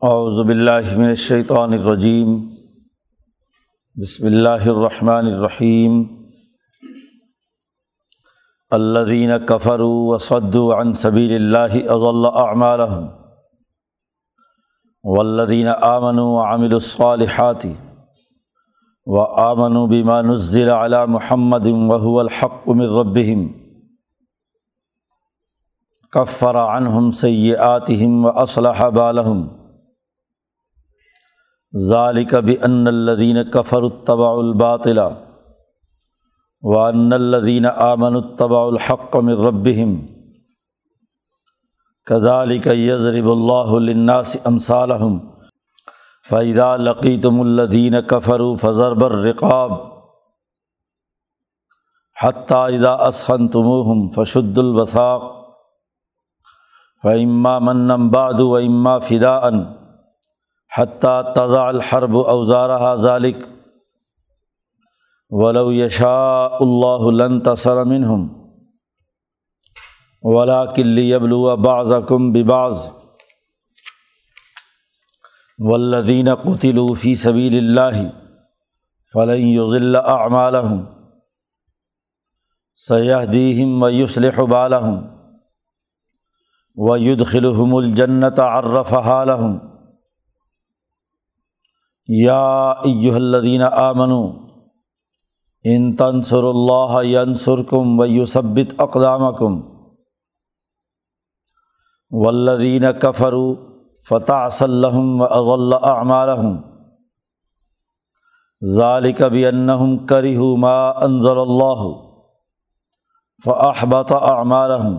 اعوذ باللہ من الشیطان الرجیم۔ بسم اللہ الرحمن الرحیم۔ الذین کفروا وصدوا عن سبیل اللہ اضل اعمالهم والذین آمنوا وعملوا الصالحات وآمنوا بما نزل على محمد وهو الحق من ربهم۔ کفر عنہم سیئاتہم واصلح بالہم۔ ذالک بان الذین کفر الطبع الباطلا وان الذین آمنوا الطبع الحق من ربهم كذلك يضرب الله للناس امثالهم فاذا لقيتم الذين كفروا فضرب الرقاب حتى اذا اسخنتموهم فشدوا الوثاق فاما من بعد واما فداء حتیٰ تضا الحرب اوزارہ ذالق ولو یشا اللہ لن تصر منہم ولا کلی ابلو بعض کم بباز ولدین قطلو فی سبیل اللہ فلن یضل اعمالهم سیہدیہم و یصلح بالہم و یدخلہم الجنت عرفہا لہم یا الذین آمنو ان تنصر اللہ ینصرکم و یثبت اقدامکم والذین کفروا فتح صلّم و اضل اعمالهم ذالک بانہم کرہوا ما انزل اللہ فاحبط اعمالهم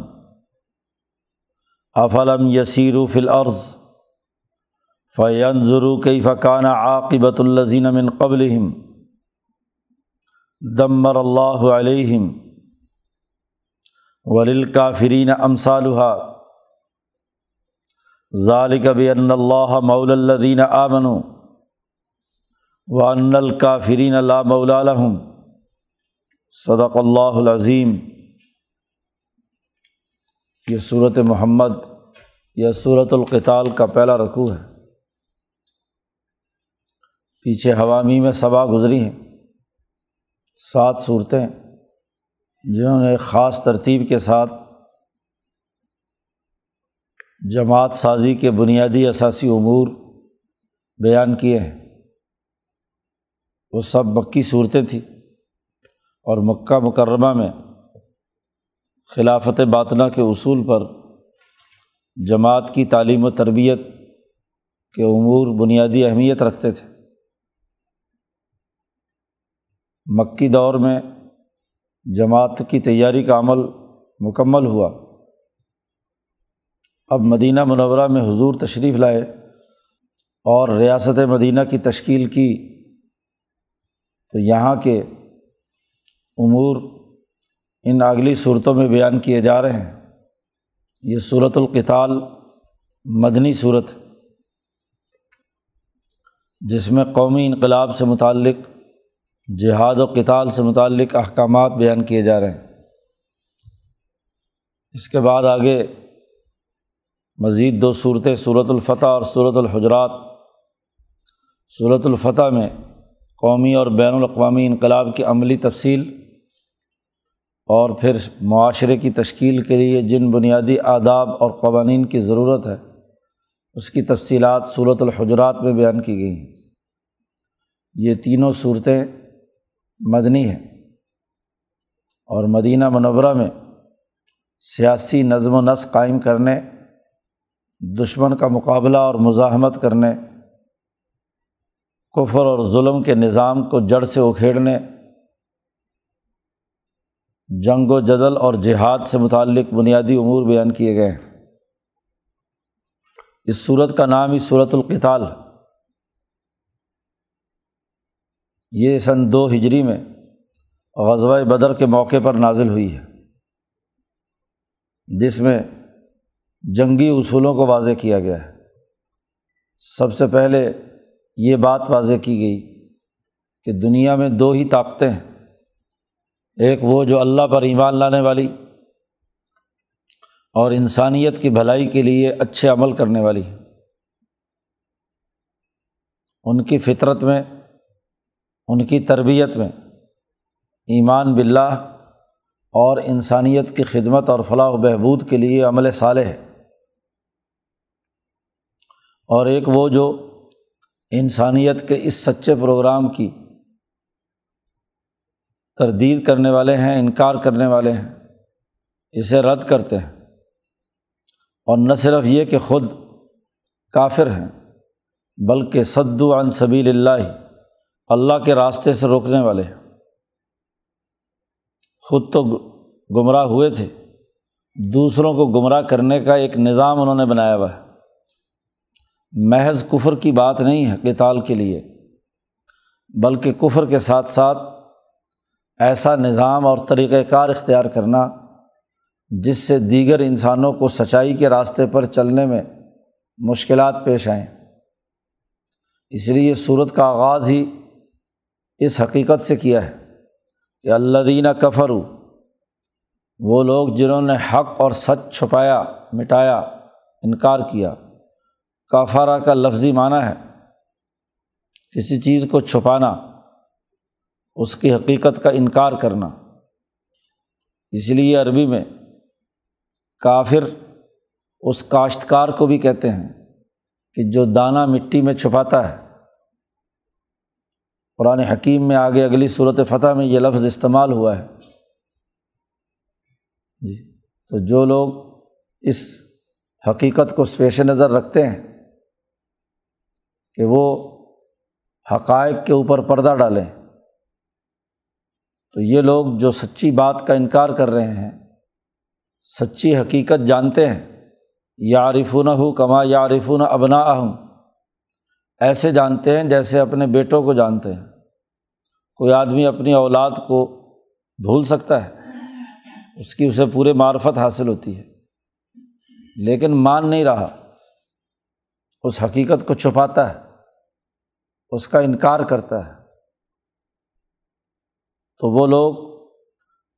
افلم یسیروا فی الارض فعین ضرو کئی فقان عاقبۃ الزین من قبل دمر اللہ علیہم وللکافرین امثالحا ذالک بن اللہ مول الدین آمن و ان الکافرین اللہ مولا لہم صدق اللہ العظیم یہ صورت محمد یا صورت القتال کا پہلا رقوع ہے پیچھے حوامی میں صبا گزری ہیں۔ سات صورتیں جنہوں نے خاص ترتیب کے ساتھ جماعت سازی کے بنیادی اثاثی امور بیان کیے ہیں۔ وہ سب مکی صورتیں تھیں اور مکہ مکرمہ میں خلافت باطنہ کے اصول پر جماعت کی تعلیم و تربیت کے امور بنیادی اہمیت رکھتے تھے۔ مکی دور میں جماعت کی تیاری کا عمل مکمل ہوا۔ اب مدینہ منورہ میں حضور تشریف لائے اور ریاست مدینہ کی تشکیل کی۔ تو یہاں کے امور ان اگلی صورتوں میں بیان کیے جا رہے ہیں۔ یہ صورت القتال مدنی صورت، جس میں قومی انقلاب سے متعلق جہاد و کتال سے متعلق احکامات بیان کیے جا رہے ہیں۔ اس کے بعد آگے مزید دو صورتیں صورت الفتح اور صورت الحجرات۔ صورت الفتح میں قومی اور بین الاقوامی انقلاب کی عملی تفصیل اور پھر معاشرے کی تشکیل کے لیے جن بنیادی آداب اور قوانین کی ضرورت ہے، اس کی تفصیلات صورت الحجرات میں بیان کی گئی ہیں۔ یہ تینوں صورتیں مدنی ہے۔ اور مدینہ منورہ میں سیاسی نظم و نسق قائم کرنے، دشمن کا مقابلہ اور مزاحمت کرنے، کفر اور ظلم کے نظام کو جڑ سے اکھیڑنے، جنگ و جدل اور جہاد سے متعلق بنیادی امور بیان کیے گئے۔ ہیں اس صورت کا نام ہی صورت القتال ہے۔ یہ سن دو ہجری میں غزوہ بدر کے موقع پر نازل ہوئی ہے، جس میں جنگی اصولوں کو واضح کیا گیا ہے۔ سب سے پہلے یہ بات واضح کی گئی کہ دنیا میں دو ہی طاقتیں ہیں۔ ایک وہ جو اللہ پر ایمان لانے والی اور انسانیت کی بھلائی کے لیے اچھے عمل کرنے والی ان کی فطرت میں ان کی تربیت میں ایمان باللہ اور انسانیت کی خدمت اور فلاح و بہبود کے لیے عمل صالح ہے۔ اور ایک وہ جو انسانیت کے اس سچے پروگرام کی تردید کرنے والے ہیں، انکار کرنے والے ہیں، اسے رد کرتے ہیں۔ اور نہ صرف یہ کہ خود کافر ہیں، بلکہ صدو عن سبیل اللہ۔ اللہ کے راستے سے روکنے والے خود تو گمراہ ہوئے تھے، دوسروں کو گمراہ کرنے کا ایک نظام انہوں نے بنایا ہوا ہے۔ محض کفر کی بات نہیں ہے کتال کے لیے، بلکہ کفر کے ساتھ ساتھ ایسا نظام اور طریقۂ کار اختیار کرنا، جس سے دیگر انسانوں کو سچائی کے راستے پر چلنے میں مشکلات پیش آئیں۔ اس لیے صورت کا آغاز ہی اس حقیقت سے کیا ہے کہ اللہ دینہ کفر وہ لوگ جنہوں نے حق اور سچ چھپایا، مٹایا، انکار کیا کافارہ کا لفظی معنی ہے، کسی چیز کو چھپانا، اس کی حقیقت کا انکار کرنا۔ اس لیے عربی میں کافر اس کاشتکار کو بھی کہتے ہیں کہ جو دانہ مٹی میں چھپاتا ہے۔ قرآن حکیم میں آگے اگلی صورت فتح میں یہ لفظ استعمال ہوا ہے۔ جی تو جو لوگ اس حقیقت کو پیش نظر رکھتے ہیں کہ وہ حقائق کے اوپر پردہ ڈالیں، تو یہ لوگ جو سچی بات کا انکار کر رہے ہیں، سچی حقیقت جانتے ہیں۔ یارفون ہو کما یارفون ابنا اہم ایسے جانتے ہیں جیسے اپنے بیٹوں کو جانتے ہیں۔ کوئی آدمی اپنی اولاد کو بھول سکتا ہے، اس کی اسے پورے معرفت حاصل ہوتی ہے، لیکن مان نہیں رہا، اس حقیقت کو چھپاتا ہے، اس کا انکار کرتا ہے۔ تو وہ لوگ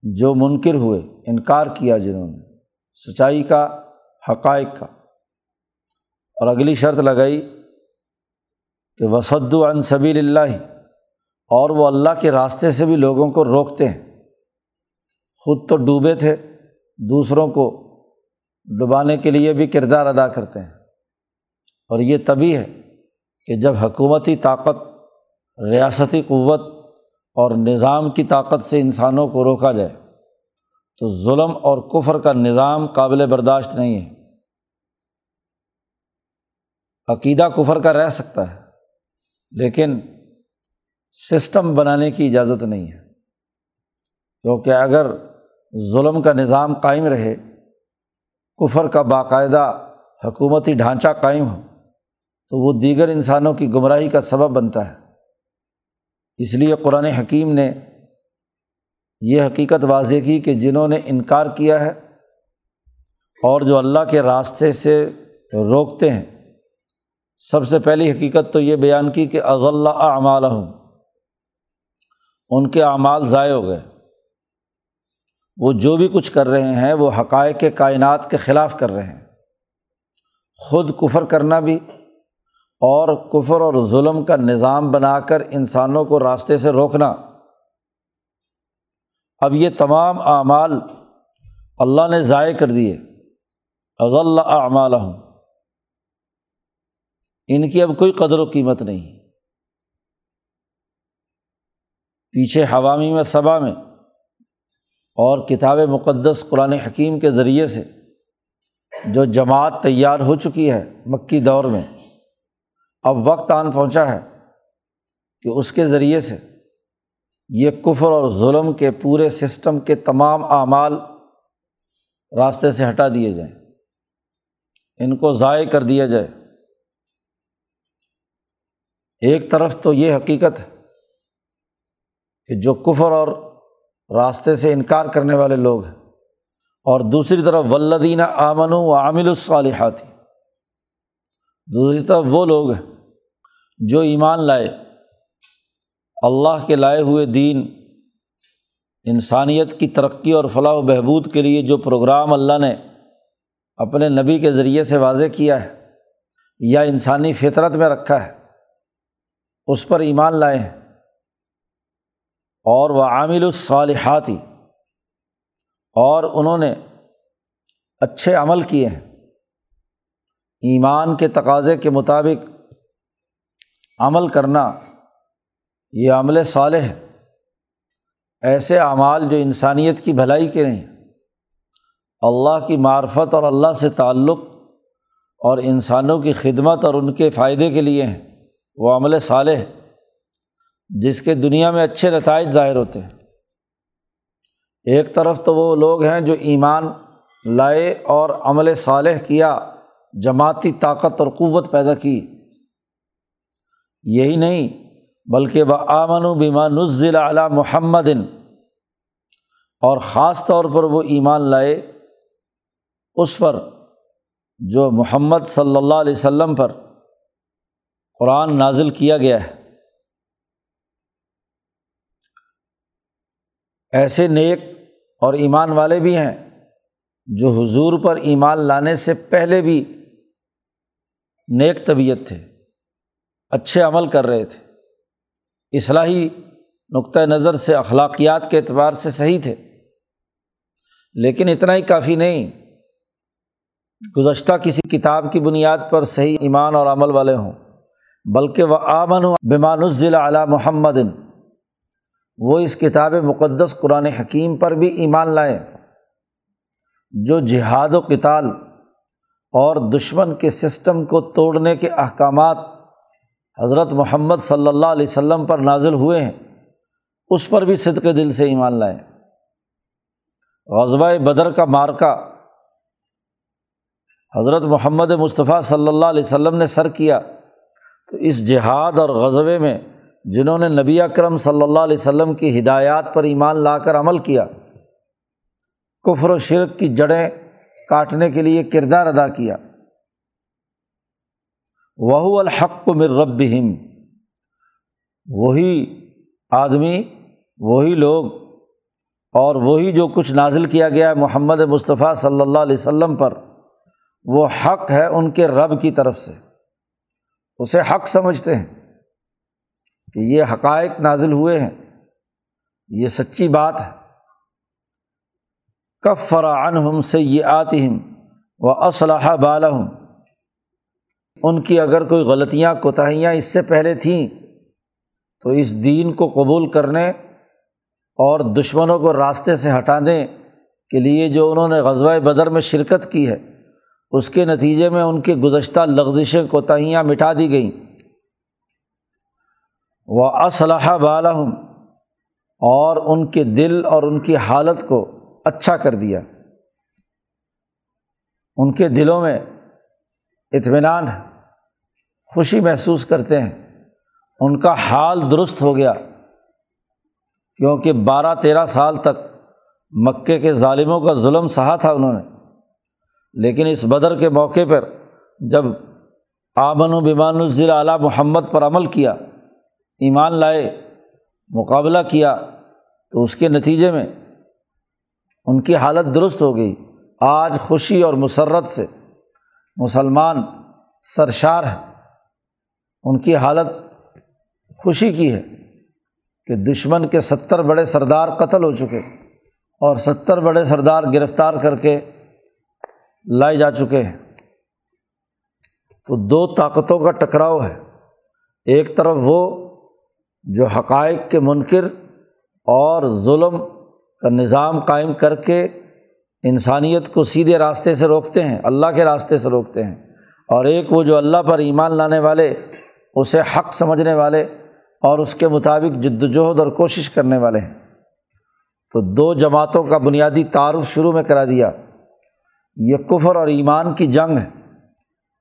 جو منکر ہوئے، انکار کیا جنہوں نے، سچائی کا، حقائق کا۔ اور اگلی شرط لگائی کہ وسد عن سبیل اللہ اور وہ اللہ کے راستے سے بھی لوگوں کو روکتے ہیں۔ خود تو ڈوبے تھے، دوسروں کو ڈبانے کے لیے بھی کردار ادا کرتے ہیں۔ اور یہ تبھی ہے کہ جب حکومتی طاقت، ریاستی قوت اور نظام کی طاقت سے انسانوں کو روکا جائے، تو ظلم اور کفر کا نظام قابل برداشت نہیں ہے۔ عقیدہ کفر کا رہ سکتا ہے۔ لیکن سسٹم بنانے کی اجازت نہیں ہے۔ کیونکہ اگر ظلم کا نظام قائم رہے، کفر کا باقاعدہ حکومتی ڈھانچہ قائم ہو، تو وہ دیگر انسانوں کی گمراہی کا سبب بنتا ہے۔ اس لیے قرآن حکیم نے یہ حقیقت واضح کی کہ جنہوں نے انکار کیا ہے اور جو اللہ کے راستے سے روکتے ہیں سب سے پہلی حقیقت تو یہ بیان کی کہ از اللہ اعمال ہوں ان کے اعمال ضائع ہو گئے۔ وہ جو بھی کچھ کر رہے ہیں، وہ حقائق کائنات کے خلاف کر رہے ہیں۔ خود کفر کرنا بھی اور کفر اور ظلم کا نظام بنا کر انسانوں کو راستے سے روکنا۔ اب یہ تمام اعمال اللہ نے ضائع کر دیے۔ از اللہ اعمال ہوں ان کی اب کوئی قدر و قیمت نہیں۔ پیچھے حوامی میں صبا میں اور کتاب مقدس قرآن حکیم کے ذریعے سے جو جماعت تیار ہو چکی ہے مکی دور میں، اب وقت آن پہنچا ہے کہ اس کے ذریعے سے یہ کفر اور ظلم کے پورے سسٹم کے تمام اعمال راستے سے ہٹا دیے جائیں۔ ان کو ضائع کر دیا جائے۔ ایک طرف تو یہ حقیقت ہے کہ جو کفر اور راستے سے انکار کرنے والے لوگ ہیں، اور دوسری طرف ولدینہ آمن و عامل الصالحاتی دوسری طرف وہ لوگ ہیں جو ایمان لائے، اللہ کے لائے ہوئے دین، انسانیت کی ترقی اور فلاح و بہبود کے لیے جو پروگرام اللہ نے اپنے نبی کے ذریعے سے واضح کیا ہے یا انسانی فطرت میں رکھا ہے اس پر ایمان لائے ہیں اور وہ عامل الصالحاتی اور انہوں نے اچھے عمل کیے ہیں۔ ایمان کے تقاضے کے مطابق عمل کرنا، یہ عمل صالح ہے۔ ایسے اعمال جو انسانیت کی بھلائی کے ہیں۔ اللہ کی معرفت اور اللہ سے تعلق اور انسانوں کی خدمت اور ان کے فائدے کے لیے ہیں۔ وہ عمل صالح جس کے دنیا میں اچھے نتائج ظاہر ہوتے ہیں۔ ایک طرف تو وہ لوگ ہیں جو ایمان لائے اور عمل صالح کیا، جماعتی طاقت اور قوت پیدا کی۔ یہی نہیں، بلکہ وہ آمن و بیما نزل علی محمد اور خاص طور پر وہ ایمان لائے۔ اس پر جو محمد صلی اللہ علیہ وسلم پر قرآن نازل کیا گیا ہے۔ ایسے نیک اور ایمان والے بھی ہیں جو حضور پر ایمان لانے سے پہلے بھی نیک طبیعت تھے، اچھے عمل کر رہے تھے۔ اصلاحی نقطۂ نظر سے، اخلاقیات کے اعتبار سے صحیح تھے۔ لیکن اتنا ہی کافی نہیں، گزشتہ کسی کتاب کی بنیاد پر صحیح ایمان اور عمل والے ہوں۔ بلکہ وہ آمن و بیمان الضلع علی محمد، وہ اس کتاب مقدس قرآن حکیم پر بھی ایمان لائیں جو جہاد و کتال اور دشمن کے سسٹم کو توڑنے کے احکامات حضرت محمد صلی اللہ علیہ وسلم پر نازل ہوئے ہیں، اس پر بھی صدق دل سے ایمان لائیں غزبۂ بدر کا مارکا حضرت محمد مصطفیٰ صلی اللہ علیہ وسلم نے سر کیا۔ تو اس جہاد اور غزبے میں جنہوں نے نبی اکرم صلی اللہ علیہ وسلم کی ہدایات پر ایمان لا کر عمل کیا، کفر و شرک کی جڑیں کاٹنے کے لیے کردار ادا کیا۔ وہ الحق مر رب وہی آدمی، وہی لوگ اور وہی جو کچھ نازل کیا گیا ہے محمد مصطفیٰ صلی اللہ علیہ وسلم پر، وہ حق ہے ان کے رب کی طرف سے۔ اسے حق سمجھتے ہیں کہ یہ حقائق نازل ہوئے ہیں، یہ سچی بات ہے۔ کب فرآن ہم سے یہ آتی ہم و اسلحہ بالحم ان کی اگر کوئی غلطیاں، کوتاہیاں اس سے پہلے تھیں، تو اس دین کو قبول کرنے اور دشمنوں کو راستے سے ہٹانے کے لیے جو انہوں نے غزوہ بدر میں شرکت کی ہے اس کے نتیجے میں ان کی گزشتہ لغزشیں کوتاہیاں مٹا دی گئیں۔ وہ اسلحہ بالحم اور ان کے دل اور ان کی حالت کو اچھا کر دیا۔ ان کے دلوں میں اطمینان ہے خوشی محسوس کرتے ہیں۔ ان کا حال درست ہو گیا، کیونکہ بارہ تیرہ سال تک مکے کے ظالموں کا ظلم سہا تھا انہوں نے۔ لیکن اس بدر کے موقع پر جب آمن و بیمان الضلع اعلیٰ محمد پر عمل کیا، ایمان لائے، مقابلہ کیا، تو اس کے نتیجے میں ان کی حالت درست ہو گئی۔ آج خوشی اور مسرت سے مسلمان سرشار ہے ان کی حالت خوشی کی ہے کہ دشمن کے ستر بڑے سردار قتل ہو چکے اور ستر بڑے سردار گرفتار کر کے لائے جا چکے ہیں۔ تو دو طاقتوں کا ٹکراؤ ہے۔ ایک طرف وہ جو حقائق کے منکر اور ظلم کا نظام قائم کر کے انسانیت کو سیدھے راستے سے روکتے ہیں، اللہ کے راستے سے روکتے ہیں۔ اور ایک وہ جو اللہ پر ایمان لانے والے، اسے حق سمجھنے والے اور اس کے مطابق جد وجہد اور کوشش کرنے والے ہیں۔ تو دو جماعتوں کا بنیادی تعارف شروع میں کرا دیا۔ یہ کفر اور ایمان کی جنگ ہے۔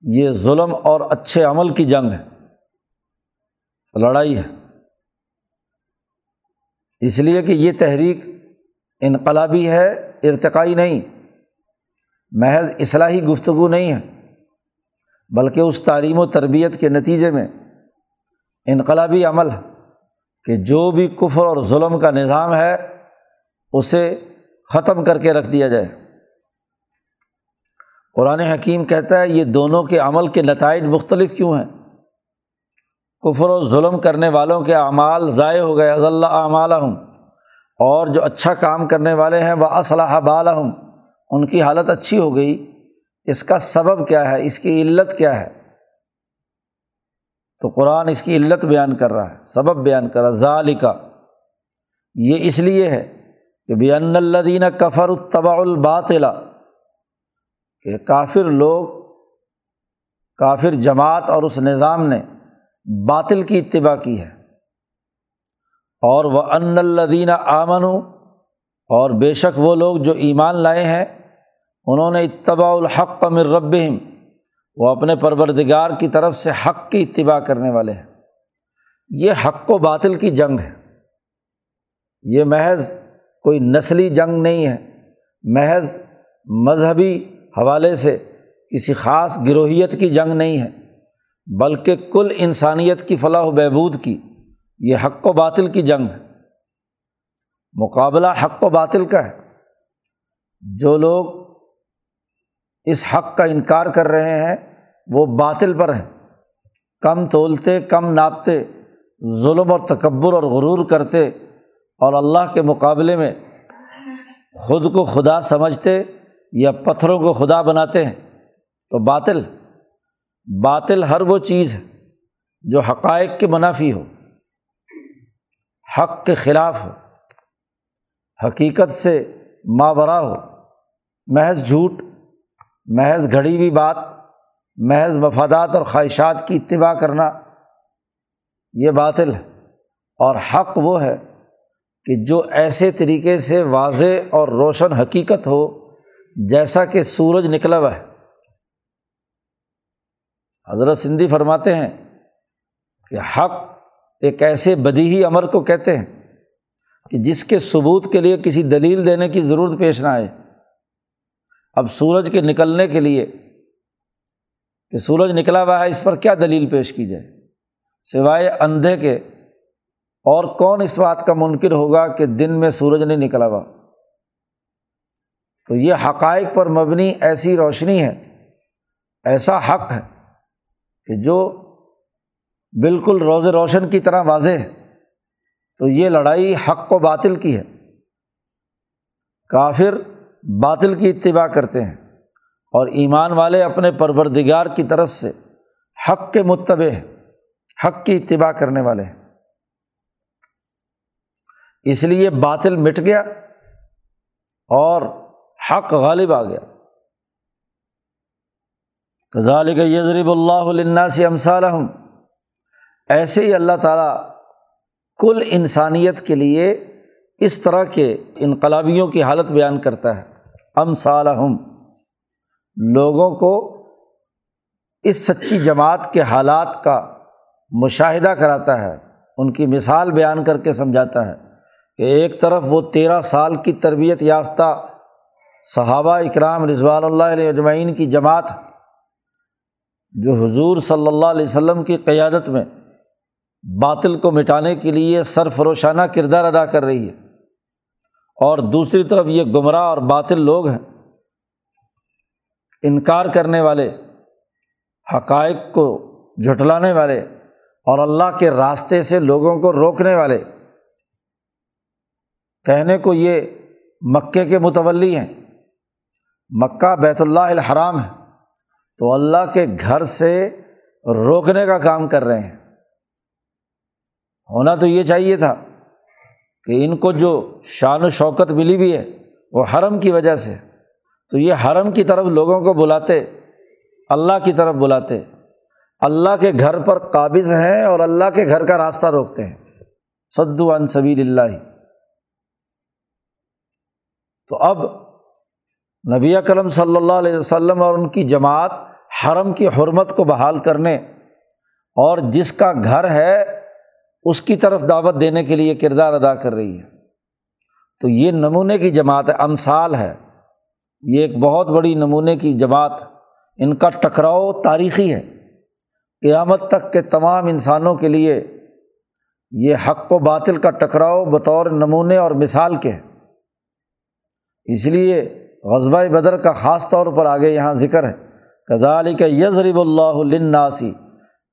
یہ ظلم اور اچھے عمل کی جنگ ہے۔ لڑائی ہے۔ اس لیے کہ یہ تحریک انقلابی ہے، ارتقائی نہیں۔ محض اصلاحی گفتگو نہیں ہے، بلکہ اس تعلیم و تربیت کے نتیجے میں انقلابی عمل ہے کہ جو بھی کفر اور ظلم کا نظام ہے، اسے ختم کر کے رکھ دیا جائے۔ قرآن حکیم کہتا ہے یہ دونوں کے عمل کے نتائج مختلف کیوں ہیں؟ کفر و ظلم کرنے والوں کے اعمال ضائع ہو گئے اللہ اعمال ہوں اور جو اچھا کام کرنے والے ہیں وہ اسلحہ بالحم ان کی حالت اچھی ہو گئی۔ اس کا سبب کیا ہے؟ اس کی علت کیا ہے؟ تو قرآن اس کی علت بیان کر رہا ہے، سبب بیان کر رہا ہے ظال کا یہ اس لیے ہے کہ بین الدین کفر الطباء الباطلا کہ کافر لوگ، کافر جماعت اور اس نظام نے باطل کی اتباع کی ہے۔ اور وہ ان الدین آمن اور بے شک وہ لوگ جو ایمان لائے ہیں، انہوں نے اتباع الحق مر ربہم، وہ اپنے پروردگار کی طرف سے حق کی اتباع کرنے والے ہیں۔ یہ حق و باطل کی جنگ ہے۔ یہ محض کوئی نسلی جنگ نہیں ہے۔ محض مذہبی حوالے سے کسی خاص گروہیت کی جنگ نہیں ہے، بلکہ کل انسانیت کی فلاح و بہبود کی، یہ حق و باطل کی جنگ ہے۔ مقابلہ حق و باطل کا ہے۔ جو لوگ اس حق کا انکار کر رہے ہیں، وہ باطل پر ہیں۔ کم تولتے، کم ناپتے، ظلم اور تکبر اور غرور کرتے اور اللہ کے مقابلے میں خود کو خدا سمجھتے یا پتھروں کو خدا بناتے ہیں، تو باطل باطل ہر وہ چیز ہے جو حقائق کے منافی ہو، حق کے خلاف ہو، حقیقت سے ماورا ہو، محض جھوٹ، محض گھڑی ہوئی بات، محض مفادات اور خواہشات کی اتباع کرنا، یہ باطل ہے۔ اور حق وہ ہے کہ جو ایسے طریقے سے واضح اور روشن حقیقت ہو جیسا کہ سورج نکلا ہوا ہے۔ حضرت سندھی فرماتے ہیں کہ حق ایک ایسے بدیہی امر کو کہتے ہیں کہ جس کے ثبوت کے لیے کسی دلیل دینے کی ضرورت پیش نہ آئے۔ اب سورج کے نکلنے کے لیے کہ سورج نکلا ہوا ہے، اس پر کیا دلیل پیش کی جائے؟ سوائے اندھے کے۔ اور کون اس بات کا منکر ہوگا کہ دن میں سورج نہیں نکلا ہوا؟ تو یہ حقائق پر مبنی ایسی روشنی ہے، ایسا حق ہے کہ جو بالکل روز روشن کی طرح واضح ہے۔ تو یہ لڑائی حق و باطل کی ہے۔ کافر باطل کی اتباع کرتے ہیں اور ایمان والے اپنے پروردگار کی طرف سے حق کے متبع حق کی اتباع کرنے والے ہیں۔ اس لیے باطل مٹ گیا اور حق غالب آ گیا۔ غزال یزرب اللہ علّہ سے امثالحم ایسے ہی اللہ تعالیٰ کل انسانیت کے لیے اس طرح کے انقلابیوں کی حالت بیان کرتا ہے۔ ام صالحم لوگوں کو اس سچی جماعت کے حالات کا مشاہدہ کراتا ہے۔ ان کی مثال بیان کر کے سمجھاتا ہے کہ ایک طرف وہ تیرہ سال کی تربیت یافتہ صحابہ اکرام رضوان اللہ علیہ اجمعین کی جماعت جو حضور صلی اللہ علیہ وسلم کی قیادت میں باطل کو مٹانے کے لیے سرفروشانہ کردار ادا کر رہی ہے اور دوسری طرف یہ گمراہ اور باطل لوگ ہیں، انکار کرنے والے، حقائق کو جھٹلانے والے اور اللہ کے راستے سے لوگوں کو روکنے والے۔ کہنے کو یہ مکے کے متولی ہیں۔ مکہ بیت اللہ الحرام ہے، تو اللہ کے گھر سے روکنے کا کام کر رہے ہیں۔ ہونا تو یہ چاہیے تھا کہ ان کو جو شان و شوکت ملی بھی ہے، وہ حرم کی وجہ سے۔ تو یہ حرم کی طرف لوگوں کو بلاتے، اللہ کی طرف بلاتے۔ اللہ کے گھر پر قابض ہیں اور اللہ کے گھر کا راستہ روکتے ہیں۔ سدو ان سبیل اللہ۔ تو اب نبی کرم صلی اللہ علیہ وسلم اور ان کی جماعت حرم کی حرمت کو بحال کرنے اور جس کا گھر ہے، اس کی طرف دعوت دینے کے لیے کردار ادا کر رہی ہے۔ تو یہ نمونے کی جماعت ہے، امثال ہے۔ یہ ایک بہت بڑی نمونے کی جماعت، ان کا ٹکراؤ تاریخی ہے۔ قیامت تک کے تمام انسانوں کے لیے یہ حق و باطل کا ٹکراؤ بطور نمونے اور مثال کے ہے۔ اس لیے غزبۂ بدر کا خاص طور پر آگے یہاں ذکر ہے۔ کدالی کا یزرب اللہ الناسی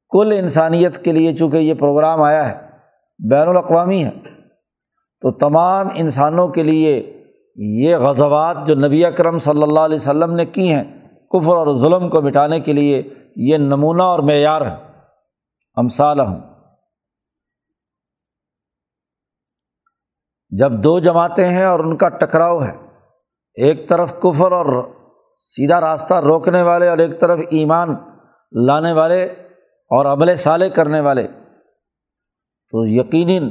کل انسانیت کے لیے چونکہ یہ پروگرام آیا ہے، بین الاقوامی ہے۔ تو تمام انسانوں کے لیے یہ غزوات جو نبی اکرم صلی اللہ علیہ وسلم نے کی ہیں، کفر اور ظلم کو مٹانے کے لیے یہ نمونہ اور معیار ہے۔ امثال ہم جب دو جماعتیں ہیں اور ان کا ٹکراؤ ہے ایک طرف کفر اور سیدھا راستہ روکنے والے اور ایک طرف ایمان لانے والے اور عمل صالح کرنے والے۔ تو یقیناً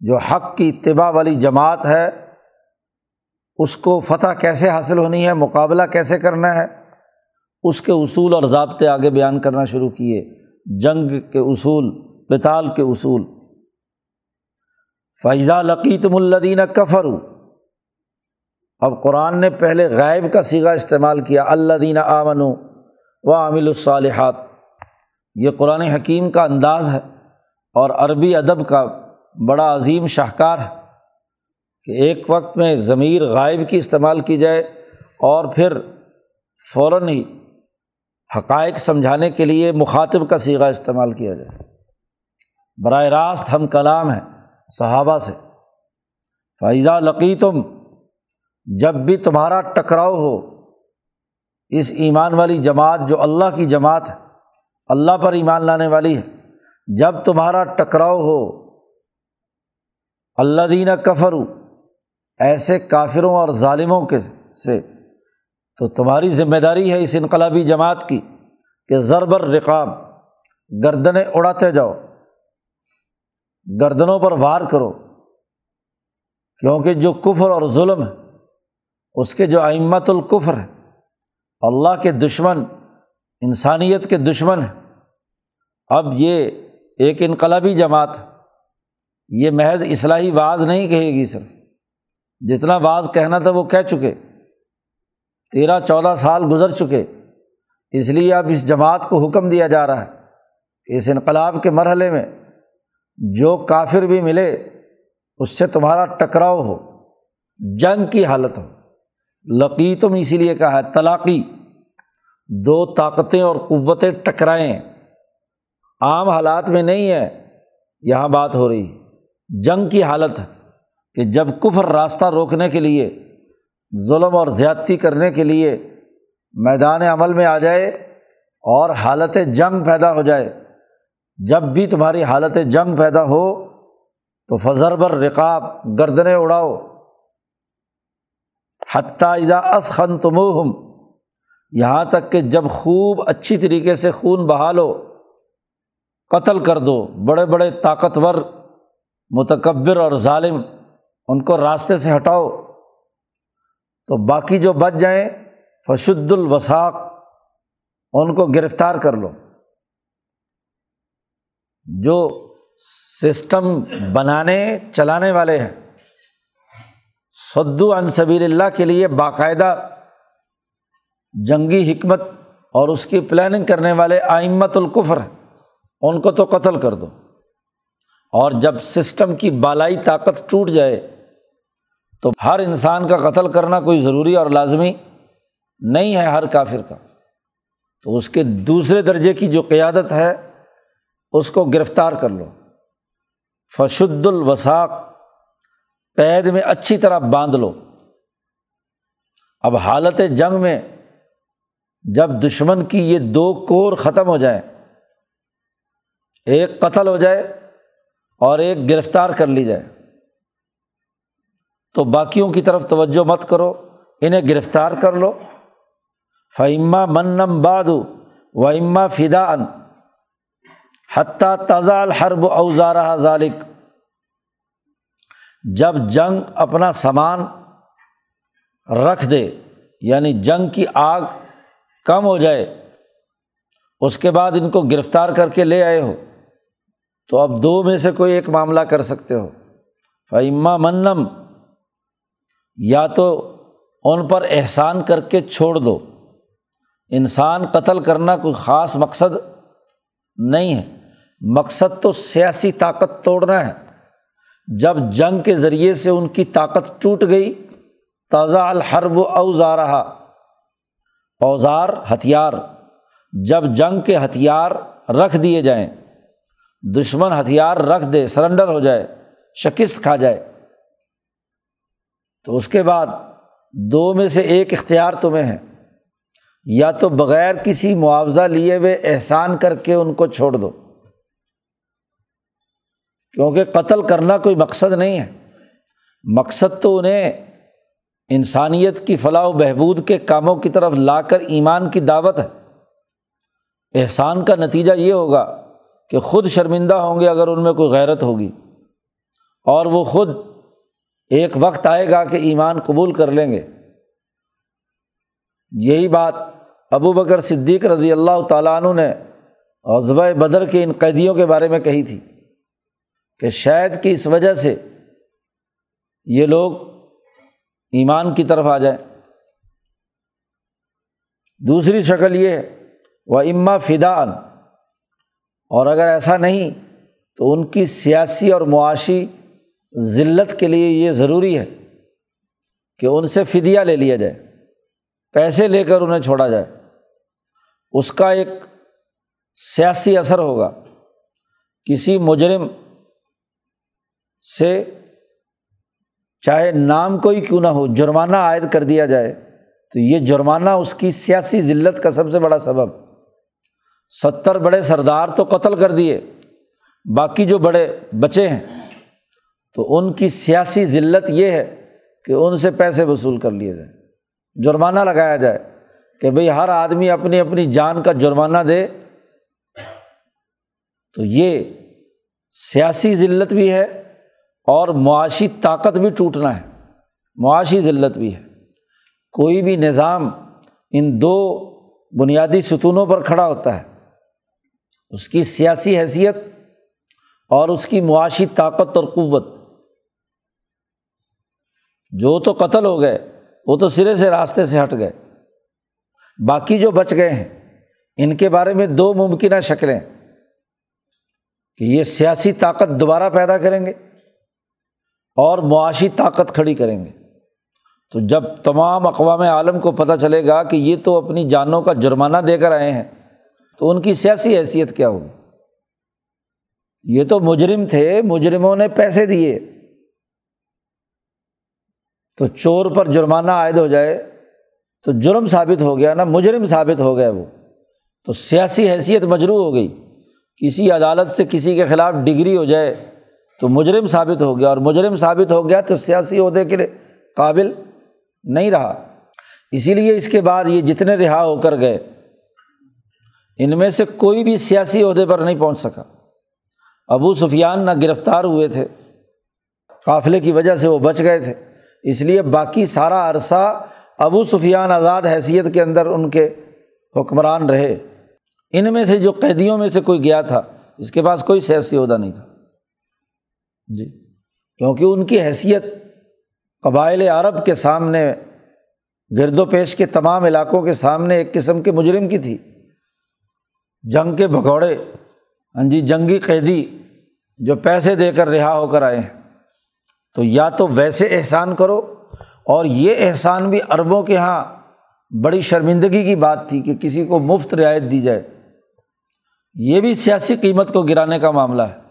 جو حق کی اتباع والی جماعت ہے، اس کو فتح کیسے حاصل ہونی ہے، مقابلہ کیسے کرنا ہے، اس کے اصول اور ضابطے آگے بیان کرنا شروع کیے۔ جنگ کے اصول پتال کے اصول۔ فیضا لقیتم الدین کفر اب قرآن نے پہلے غائب کا سیگا استعمال کیا اللہ دین آمن و عامل الصالحات۔ یہ قرآن حکیم کا انداز ہے اور عربی ادب کا بڑا عظیم شاہکار ہے کہ ایک وقت میں ضمیر غائب کی استعمال کی جائے اور پھر فوراً ہی حقائق سمجھانے کے لیے مخاطب کا سیگا استعمال کیا جائے۔ براہ راست ہم کلام ہیں صحابہ سے۔ فائزہ لقی تم جب بھی تمہارا ٹکراؤ ہو، اس ایمان والی جماعت جو اللہ کی جماعت ہے، اللہ پر ایمان لانے والی ہے، جب تمہارا ٹکراؤ ہو اللہ دینہ کفر ایسے کافروں اور ظالموں کے سے، تو تمہاری ذمہ داری ہے اس انقلابی جماعت کی کہ ضربر رقاب، گردنیں اڑاتے جاؤ، گردنوں پر وار کرو، کیونکہ جو کفر اور ظلم ہے اس کے جو امت القفر ہے اللہ کے دشمن، انسانیت کے دشمن ہیں۔ اب یہ ایک انقلابی جماعت ہے۔ یہ محض اصلاحی بعض نہیں کہے گی سر جتنا بعض کہنا تھا وہ کہہ چکے۔ تیرہ، چودہ سال گزر چکے۔ اس لیے اب اس جماعت کو حکم دیا جا رہا ہے کہ اس انقلاب کے مرحلے میں جو کافر بھی ملے، اس سے تمہارا ٹکراؤ ہو، جنگ کی حالت ہو۔ لقی تم اسی لیے کہا ہے طلاقی دو طاقتیں اور قوتیں ٹکرائیں۔ عام حالات میں نہیں ہے، یہاں بات ہو رہی۔ جنگ کی حالت ہے کہ جب کفر راستہ روکنے کے لیے، ظلم اور زیادتی کرنے کے لیے میدان عمل میں آ جائے اور حالت جنگ پیدا ہو جائے، جب بھی تمہاری حالت جنگ پیدا ہو تو فضر بر رقاب گردنے اڑاؤ۔ حتیٰ خن تم یہاں تک کہ جب خوب اچھی طریقے سے خون بہا لو قتل کر دو، بڑے بڑے طاقتور، متکبر اور ظالم، ان کو راستے سے ہٹاؤ۔ تو باقی جو بچ جائیں، فشد الوساق ان کو گرفتار کر لو۔ جو سسٹم بنانے، چلانے والے ہیں سدو انصبیر اللہ کے لیے باقاعدہ جنگی حکمت اور اس کی پلاننگ کرنے والے آئمت القفر ہیں۔ ان کو تو قتل کر دو۔ اور جب سسٹم کی بالائی طاقت ٹوٹ جائے تو ہر انسان کا قتل کرنا کوئی ضروری اور لازمی نہیں ہے ہر کافر کا۔ تو اس کے دوسرے درجے کی جو قیادت ہے، اس کو گرفتار کر لو۔ فشد الوساق قید میں اچھی طرح باندھ لو۔ اب حالت جنگ میں جب دشمن کی یہ دو کور ختم ہو جائیں، ایک قتل ہو جائے اور ایک گرفتار کر لی جائے، تو باقیوں کی طرف توجہ مت کرو، انہیں گرفتار کر لو۔ فعما منم باد و اما فدا ان حتیٰ تازہ الحرب اوزارہ ذالق جب جنگ اپنا سامان رکھ دے یعنی جنگ کی آگ کم ہو جائے، اس کے بعد ان کو گرفتار کر کے لے آئے ہو، تو اب دو میں سے کوئی ایک معاملہ کر سکتے ہو۔ فعما منم، یا تو ان پر احسان کر کے چھوڑ دو۔ انسان قتل کرنا کوئی خاص مقصد نہیں ہے۔ مقصد تو سیاسی طاقت توڑنا ہے۔ جب جنگ کے ذریعے سے ان کی طاقت ٹوٹ گئی، تازہ الحرب اوزار اوزار ہتھیار۔ جب جنگ کے ہتھیار رکھ دیے جائیں، دشمن ہتھیار رکھ دے، سرنڈر ہو جائے، شکست کھا جائے۔ تو اس کے بعد دو میں سے ایک اختیار تمہیں ہے۔ یا تو بغیر کسی معاوضہ لیے ہوئے احسان کر کے ان کو چھوڑ دو۔ کیونکہ قتل کرنا کوئی مقصد نہیں ہے۔ مقصد تو انہیں انسانیت کی فلاح و بہبود کے کاموں کی طرف لا کر ایمان کی دعوت ہے۔ احسان کا نتیجہ یہ ہوگا کہ خود شرمندہ ہوں گے اگر ان میں کوئی غیرت ہوگی۔ اور وہ خود ایک وقت آئے گا کہ ایمان قبول کر لیں گے۔ یہی بات ابو بکر صدیق رضی اللہ تعالیٰ عنہ نے عزبۂ بدر کے ان قیدیوں کے بارے میں کہی تھی۔ کہ شاید کہ اس وجہ سے یہ لوگ ایمان کی طرف آ جائیں۔ دوسری شکل یہ ہے وہ اما فدان اور اگر ایسا نہیں، تو ان کی سیاسی اور معاشی ذلت کے لیے یہ ضروری ہے کہ ان سے فدیہ لے لیا جائے، پیسے لے کر انہیں چھوڑا جائے۔ اس کا ایک سیاسی اثر ہوگا۔ کسی مجرم سے چاہے نام کوئی کیوں نہ ہو، جرمانہ عائد کر دیا جائے، تو یہ جرمانہ اس کی سیاسی ذلت کا سب سے بڑا سبب۔ ستر بڑے سردار تو قتل کر دیے، باقی جو بڑے بچے ہیں، تو ان کی سیاسی ذلت یہ ہے کہ ان سے پیسے وصول کر لیے جائیں۔ جرمانہ لگایا جائے کہ بھائی ہر آدمی اپنی اپنی جان کا جرمانہ دے۔ تو یہ سیاسی ذلت بھی ہے اور معاشی طاقت بھی ٹوٹنا ہے، معاشی ذلت بھی ہے۔ کوئی بھی نظام ان دو بنیادی ستونوں پر کھڑا ہوتا ہے، اس کی سیاسی حیثیت اور اس کی معاشی طاقت اور قوت۔ جو تو قتل ہو گئے، وہ تو سرے سے راستے سے ہٹ گئے۔ باقی جو بچ گئے ہیں، ان کے بارے میں دو ممکنہ شکلیں۔ کہ یہ سیاسی طاقت دوبارہ پیدا کریں گے۔ اور معاشی طاقت کھڑی کریں گے۔ تو جب تمام اقوام عالم کو پتہ چلے گا کہ یہ تو اپنی جانوں کا جرمانہ دے کر آئے ہیں، تو ان کی سیاسی حیثیت کیا ہوگی؟ یہ تو مجرم تھے، مجرموں نے پیسے دیے۔ تو چور پر جرمانہ عائد ہو جائے، تو جرم ثابت ہو گیا نا، مجرم ثابت ہو گیا وہ۔ تو سیاسی حیثیت مجروح ہو گئی۔ کسی عدالت سے کسی کے خلاف ڈگری ہو جائے تو مجرم ثابت ہو گیا اور مجرم ثابت ہو گیا تو سیاسی عہدے کے لیے قابل نہیں رہا۔ اسی لیے اس کے بعد یہ جتنے رہا ہو کر گئے، ان میں سے کوئی بھی سیاسی عہدے پر نہیں پہنچ سکا۔ ابو سفیان نہ گرفتار ہوئے تھے، قافلے کی وجہ سے وہ بچ گئے تھے۔ اس لیے باقی سارا عرصہ ابو سفیان آزاد حیثیت کے اندر ان کے حکمران رہے۔ ان میں سے جو قیدیوں میں سے کوئی گیا تھا، اس کے پاس کوئی سیاسی عہدہ نہیں تھا۔ جی کیونکہ ان کی حیثیت قبائل عرب کے سامنے، گرد و پیش کے تمام علاقوں کے سامنے ایک قسم کے مجرم کی تھی۔ جنگ کے بھگوڑے ہاں جی جنگی قیدی جو پیسے دے کر رہا ہو کر آئے ہیں۔ تو یا تو ویسے احسان کرو، اور یہ احسان بھی عربوں کے یہاں بڑی شرمندگی کی بات تھی کہ کسی کو مفت رعایت دی جائے۔ یہ بھی سیاسی قیمت کو گرانے کا معاملہ ہے۔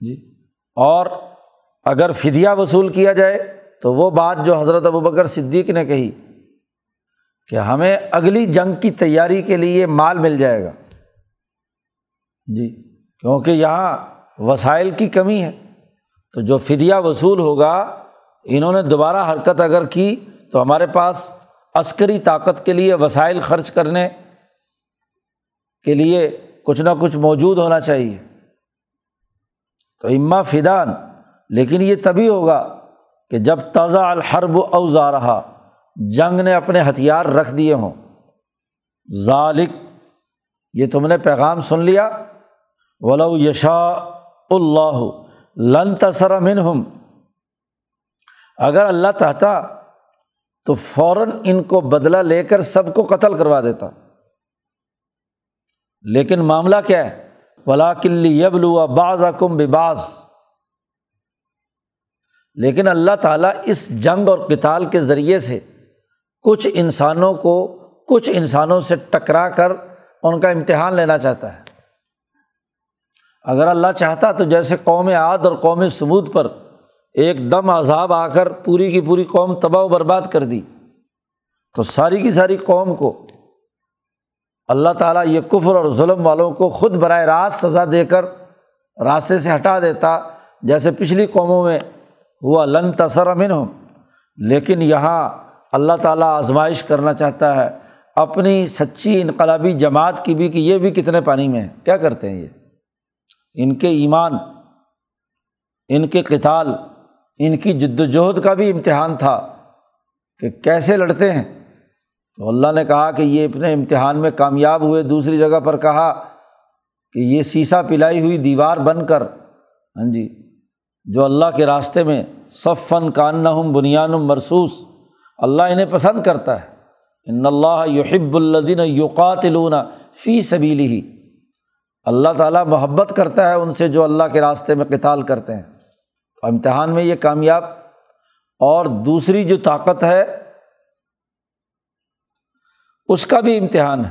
جی۔ اور اگر فدیہ وصول کیا جائے تو وہ بات جو حضرت ابو بکر صدیق نے کہی کہ ہمیں اگلی جنگ کی تیاری کے لیے مال مل جائے گا۔ جی کیونکہ یہاں وسائل کی کمی ہے۔ تو جو فدیہ وصول ہوگا، انہوں نے دوبارہ حرکت اگر کی تو ہمارے پاس عسکری طاقت کے لیے وسائل خرچ کرنے کے لیے کچھ نہ کچھ موجود ہونا چاہیے۔ تو اما فدان، لیکن یہ تبھی ہوگا کہ جب تازہ الحرب اوزا رہا، جنگ نے اپنے ہتھیار رکھ دیے ہوں۔ ذالک، یہ تم نے پیغام سن لیا۔ ولو یشا اللہ لن تصر منہم۔ اگر اللہ چاہتا تو فوراً ان کو بدلہ لے کر سب کو قتل کروا دیتا۔ لیکن معاملہ کیا ہے؟ ولا کلی یبلو بعض کم بباز لیکن اللہ تعالیٰ اس جنگ اور کتال کے ذریعے سے کچھ انسانوں کو کچھ انسانوں سے ٹکرا کر ان کا امتحان لینا چاہتا ہے۔ اگر اللہ چاہتا تو جیسے قوم عاد اور قوم ثبوت پر ایک دم عذاب آ کر پوری کی پوری قوم تباہ و برباد کر دی۔ تو ساری کی ساری قوم کو اللہ تعالیٰ یہ کفر اور ظلم والوں کو خود براہ راست سزا دے کر راستے سے ہٹا دیتا، جیسے پچھلی قوموں میں ہوا، لن تصر امن ہو لیکن یہاں اللہ تعالیٰ آزمائش کرنا چاہتا ہے۔ اپنی سچی انقلابی جماعت کی بھی، کہ یہ بھی کتنے پانی میں ہے کیا کرتے ہیں یہ؟ ان کے ایمان، ان کے کتال ان کی جد وجہد کا بھی امتحان تھا کہ کیسے لڑتے ہیں؟ تو اللہ نے کہا کہ یہ اپنے امتحان میں کامیاب ہوئے، دوسری جگہ پر کہا کہ یہ سیسا پلائی ہوئی دیوار بن کر ہاں جی جو اللہ کے راستے میں صف فن کان ہم بنیان مرسوس اللہ انہیں پسند کرتا ہے۔ ان اللہ یحب الدین یوقات فی سبیلی ہی اللہ تعالیٰ محبت کرتا ہے ان سے جو اللہ کے راستے میں کتال کرتے ہیں۔ امتحان میں یہ کامیاب اور دوسری جو طاقت ہے اس کا بھی امتحان ہے۔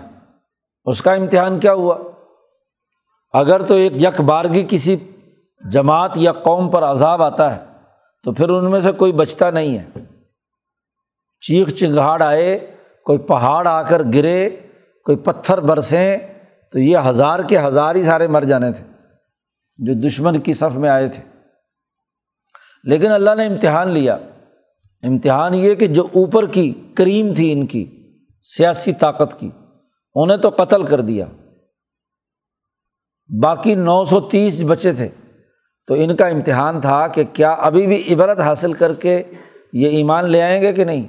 اس کا امتحان کیا ہوا؟ اگر تو ایک یک بارگی کسی جماعت یا قوم پر عذاب آتا ہے، تو پھر ان میں سے کوئی بچتا نہیں ہے۔ چیخ چنگھاڑ آئے، کوئی پہاڑ آ کر گرے، کوئی پتھر برسیں تو یہ ہزار کے ہزار ہی سارے مر جانے تھے، جو دشمن کی صف میں آئے تھے۔ لیکن اللہ نے امتحان لیا۔ امتحان یہ کہ جو اوپر کی کریم تھی ان کی سیاسی طاقت کی۔ انہیں تو قتل کر دیا۔ باقی نو سو تیس بچے تھے۔ تو ان کا امتحان تھا کہ کیا ابھی بھی عبرت حاصل کر کے یہ ایمان لے آئیں گے کہ نہیں۔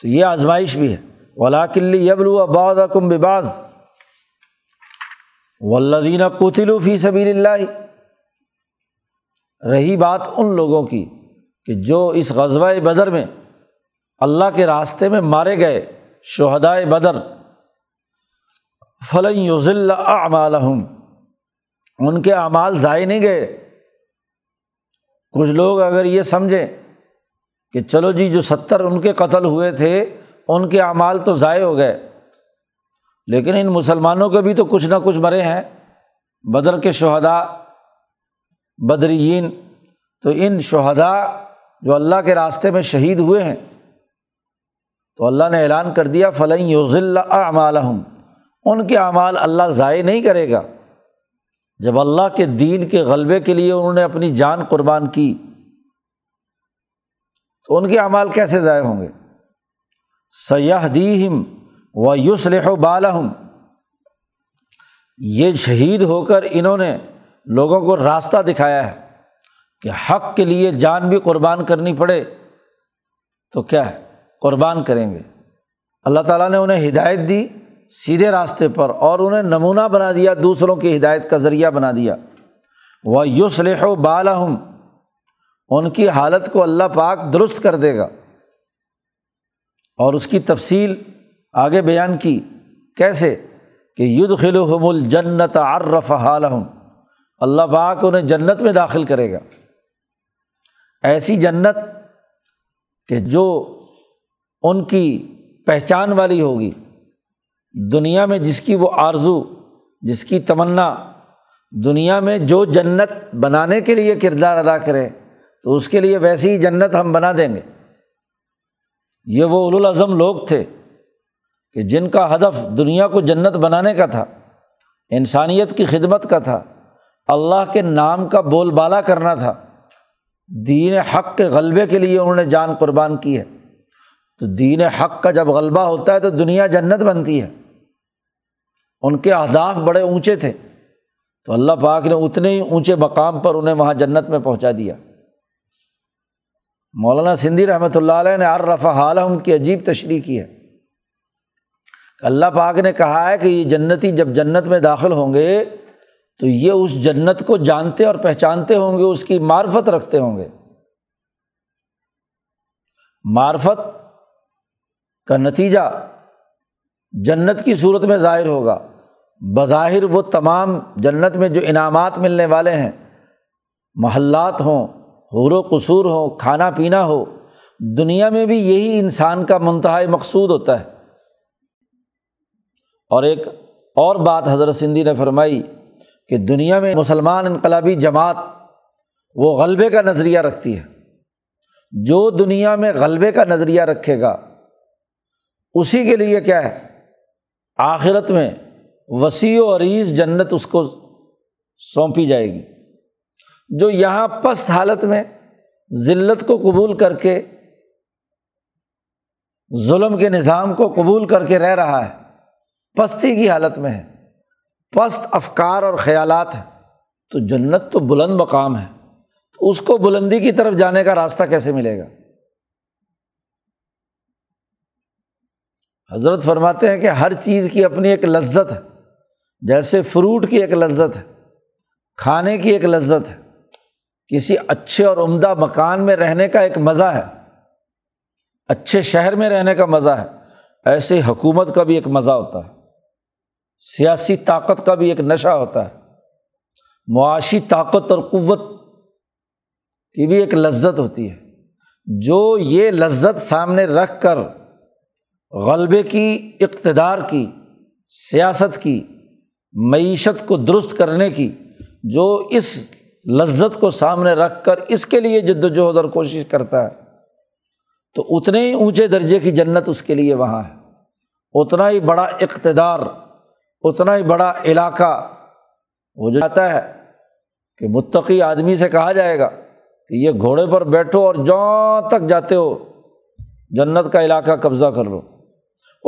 تو یہ آزمائش بھی ہے۔ ولاکلی یبلو اباد کم بباز ولدین قطلو فی سبیل اللہ رہی بات ان لوگوں کی کہ جو اس غزبۂ بدر میں اللہ کے راستے میں مارے گئے۔ شہدائے بدر، فلن یوزل اعمالحم ان کے اعمال ضائع نہیں گئے۔ کچھ لوگ اگر یہ سمجھیں کہ چلو جی جو ستر ان کے قتل ہوئے تھے، ان کے اعمال تو ضائع ہو گئے۔ لیکن ان مسلمانوں کے بھی تو کچھ نہ کچھ مرے ہیں۔ بدر کے شہدا بدرین۔ تو ان شہدا جو اللہ کے راستے میں شہید ہوئے ہیں تو اللہ نے اعلان کر دیا فلیں یوز اللہ ان کے اعمال اللہ ضائع نہیں کرے گا۔ جب اللہ کے دین کے غلبے کے لیے انہوں نے اپنی جان قربان کی، تو ان کے اعمال کیسے ضائع ہوں گے؟ سیاح دیم و یوسلح بالحم یہ شہید ہو کر انہوں نے لوگوں کو راستہ دکھایا ہے کہ حق کے لیے جان بھی قربان کرنی پڑے تو کیا ہے؟ قربان کریں گے۔ اللہ تعالیٰ نے انہیں ہدایت دی سیدھے راستے پر اور انہیں نمونہ بنا دیا، دوسروں کی ہدایت کا ذریعہ بنا دیا۔ وہ یوسلح و بالحم ان کی حالت کو اللہ پاک درست کر دے گا۔ اور اس کی تفصیل آگے بیان کی، کیسے؟ کہ ید خلحم الجنت عرف حالحم اللہ پاک انہیں جنت میں داخل کرے گا۔ ایسی جنت کہ جو ان کی پہچان والی ہوگی۔ دنیا میں جس کی وہ آرزو، جس کی تمنا، دنیا میں جو جنت بنانے کے لیے کردار ادا کرے، تو اس کے لیے ویسی ہی جنت ہم بنا دیں گے۔ یہ وہ الاظم لوگ تھے کہ جن کا ہدف دنیا کو جنت بنانے کا تھا، انسانیت کی خدمت کا تھا، اللہ کے نام کا بول بالا کرنا تھا۔ دین حق کے غلبے کے لیے انہوں نے جان قربان کی ہے۔ تو دین حق کا جب غلبہ ہوتا ہے تو دنیا جنت بنتی ہے۔ ان کے اہداف بڑے اونچے تھے۔ تو اللہ پاک نے اتنے ہی اونچے مقام پر انہیں وہاں جنت میں پہنچا دیا۔ مولانا سندھی رحمۃ اللہ علیہ نے رفا حالم کی عجیب تشریح کی ہے۔ اللہ پاک نے کہا ہے کہ یہ جنتی جب جنت میں داخل ہوں گے تو یہ اس جنت کو جانتے اور پہچانتے ہوں گے، اس کی معرفت رکھتے ہوں گے۔ معرفت کا نتیجہ جنت کی صورت میں ظاہر ہوگا۔ بظاہر وہ تمام جنت میں جو انعامات ملنے والے ہیں، محلات ہوں، حور و قصور ہو کھانا پینا ہو، دنیا میں بھی یہی انسان کا منتہا مقصود ہوتا ہے۔ اور ایک اور بات حضرت سندھی نے فرمائی کہ دنیا میں مسلمان انقلابی جماعت وہ غلبے کا نظریہ رکھتی ہے۔ جو دنیا میں غلبے کا نظریہ رکھے گا اسی کے لیے کیا ہے؟ آخرت میں وسیع و عریض جنت اس کو سونپی جائے گی۔ جو یہاں پست حالت میں ذلت کو قبول کر کے، ظلم کے نظام کو قبول کر کے رہ رہا ہے، پستی کی حالت میں ہے۔ پست افکار اور خیالات ہیں۔ تو جنت تو بلند مقام ہے۔ تو اس کو بلندی کی طرف جانے کا راستہ کیسے ملے گا؟ حضرت فرماتے ہیں کہ ہر چیز کی اپنی ایک لذت ہے۔ جیسے فروٹ کی ایک لذت ہے، کھانے کی ایک لذت ہے، کسی اچھے اور عمدہ مکان میں رہنے کا ایک مزہ ہے، اچھے شہر میں رہنے کا مزہ ہے، ایسے حکومت کا بھی ایک مزہ ہوتا ہے، سیاسی طاقت کا بھی ایک نشہ ہوتا ہے۔ معاشی طاقت اور قوت کی بھی ایک لذت ہوتی ہے۔ جو یہ لذت سامنے رکھ کر غلبے کی، اقتدار کی، سیاست کی، معیشت کو درست کرنے کی، جو اس لذت کو سامنے رکھ کر اس کے لیے جد وجہد اور کوشش کرتا ہے، تو اتنے ہی اونچے درجے کی جنت اس کے لیے وہاں ہے۔ اتنا ہی بڑا اقتدار، اتنا ہی بڑا علاقہ ہو جاتا ہے کہ متقی آدمی سے کہا جائے گا کہ یہ گھوڑے پر بیٹھو اور جہاں تک جاتے ہو جنت کا علاقہ قبضہ کر لو۔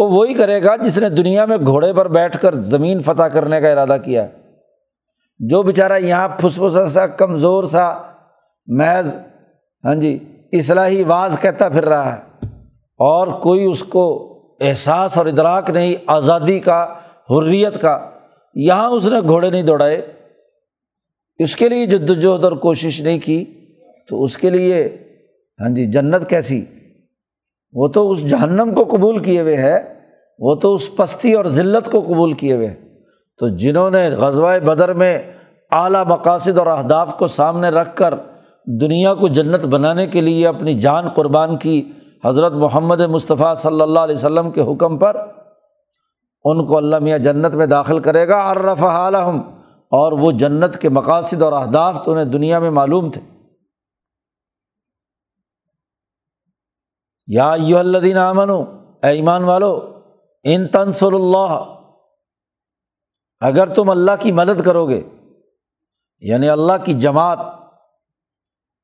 وہ وہی کرے گا جس نے دنیا میں گھوڑے پر بیٹھ کر زمین فتح کرنے کا ارادہ کیا ہے۔ جو بیچارہ یہاں پھس پھسا سا، کمزور سا، محض ہاں جی اصلاحی واز کہتا پھر رہا ہے۔ اور کوئی اس کو احساس اور ادراک نہیں، آزادی کا، حریت کا۔ یہاں اس نے گھوڑے نہیں دوڑائے۔ اس کے لیے جد وجہد اور کوشش نہیں کی۔ تو اس کے لیے ہاں جی جنت کیسی؟ وہ تو اس جہنم کو قبول کیے ہوئے ہے، وہ تو اس پستی اور ذلت کو قبول کیے ہوئے تو جنہوں نے غزوہ بدر میں اعلیٰ مقاصد اور اہداف کو سامنے رکھ کر دنیا کو جنت بنانے کے لیے اپنی جان قربان کی حضرت محمد مصطفیٰ صلی اللہ علیہ وسلم کے حکم پر ان کو اللہ میاں جنت میں داخل کرے گا۔ عرف عالم اور وہ جنت کے مقاصد اور اہداف تو انہیں دنیا میں معلوم تھے۔ یا یو الدین امن اے ایمان والو، ان تنسر اللہ، اگر تم اللہ کی مدد کرو گے یعنی اللہ کی جماعت،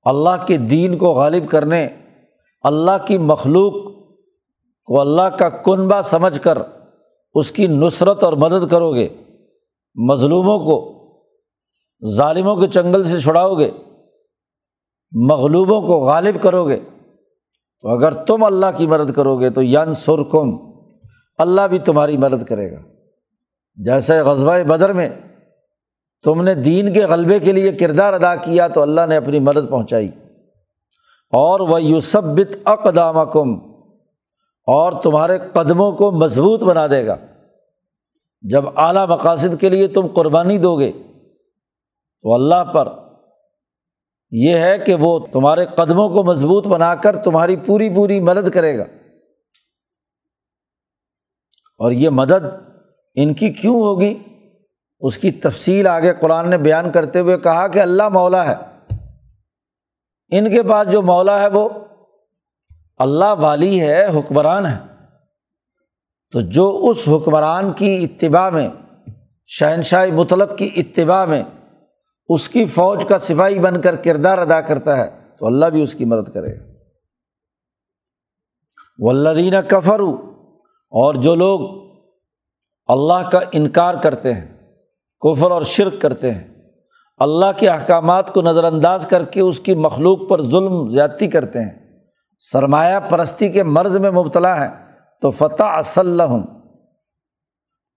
اللہ کے دین کو غالب کرنے، اللہ کی مخلوق کو اللہ کا کنبہ سمجھ کر اس کی نصرت اور مدد کرو گے مظلوموں کو، ظالموں کے چنگل سے چھڑاؤ گے مغلوبوں کو غالب کرو گے تو اگر تم اللہ کی مدد کرو گے تو ین سرکم اللہ بھی تمہاری مدد کرے گا۔ جیسے غزبۂ بدر میں تم نے دین کے غلبے کے لیے کردار ادا کیا تو اللہ نے اپنی مدد پہنچائی۔ اور وہ یوسبت اقدام کم اور تمہارے قدموں کو مضبوط بنا دے گا۔ جب اعلیٰ مقاصد کے لیے تم قربانی دو گے تو اللہ پر یہ ہے کہ وہ تمہارے قدموں کو مضبوط بنا کر تمہاری پوری پوری مدد کرے گا۔ اور یہ مدد ان کی کیوں ہوگی؟ اس کی تفصیل آگے قرآن نے بیان کرتے ہوئے کہا کہ اللہ مولا ہے۔ ان کے پاس جو مولا ہے وہ اللہ والی ہے، حکمران ہے۔ تو جو اس حکمران کی اتباع میں، شہنشاہ مطلق کی اتباع میں اس کی فوج کا سپاہی بن کر کردار ادا کرتا ہے تو اللہ بھی اس کی مدد کرے گا۔ ولدین کفر اور جو لوگ اللہ کا انکار کرتے ہیں، کفر اور شرک کرتے ہیں، اللہ کے احکامات کو نظر انداز کر کے اس کی مخلوق پر ظلم زیادتی کرتے ہیں، سرمایہ پرستی کے مرض میں مبتلا ہے تو فتح اسلم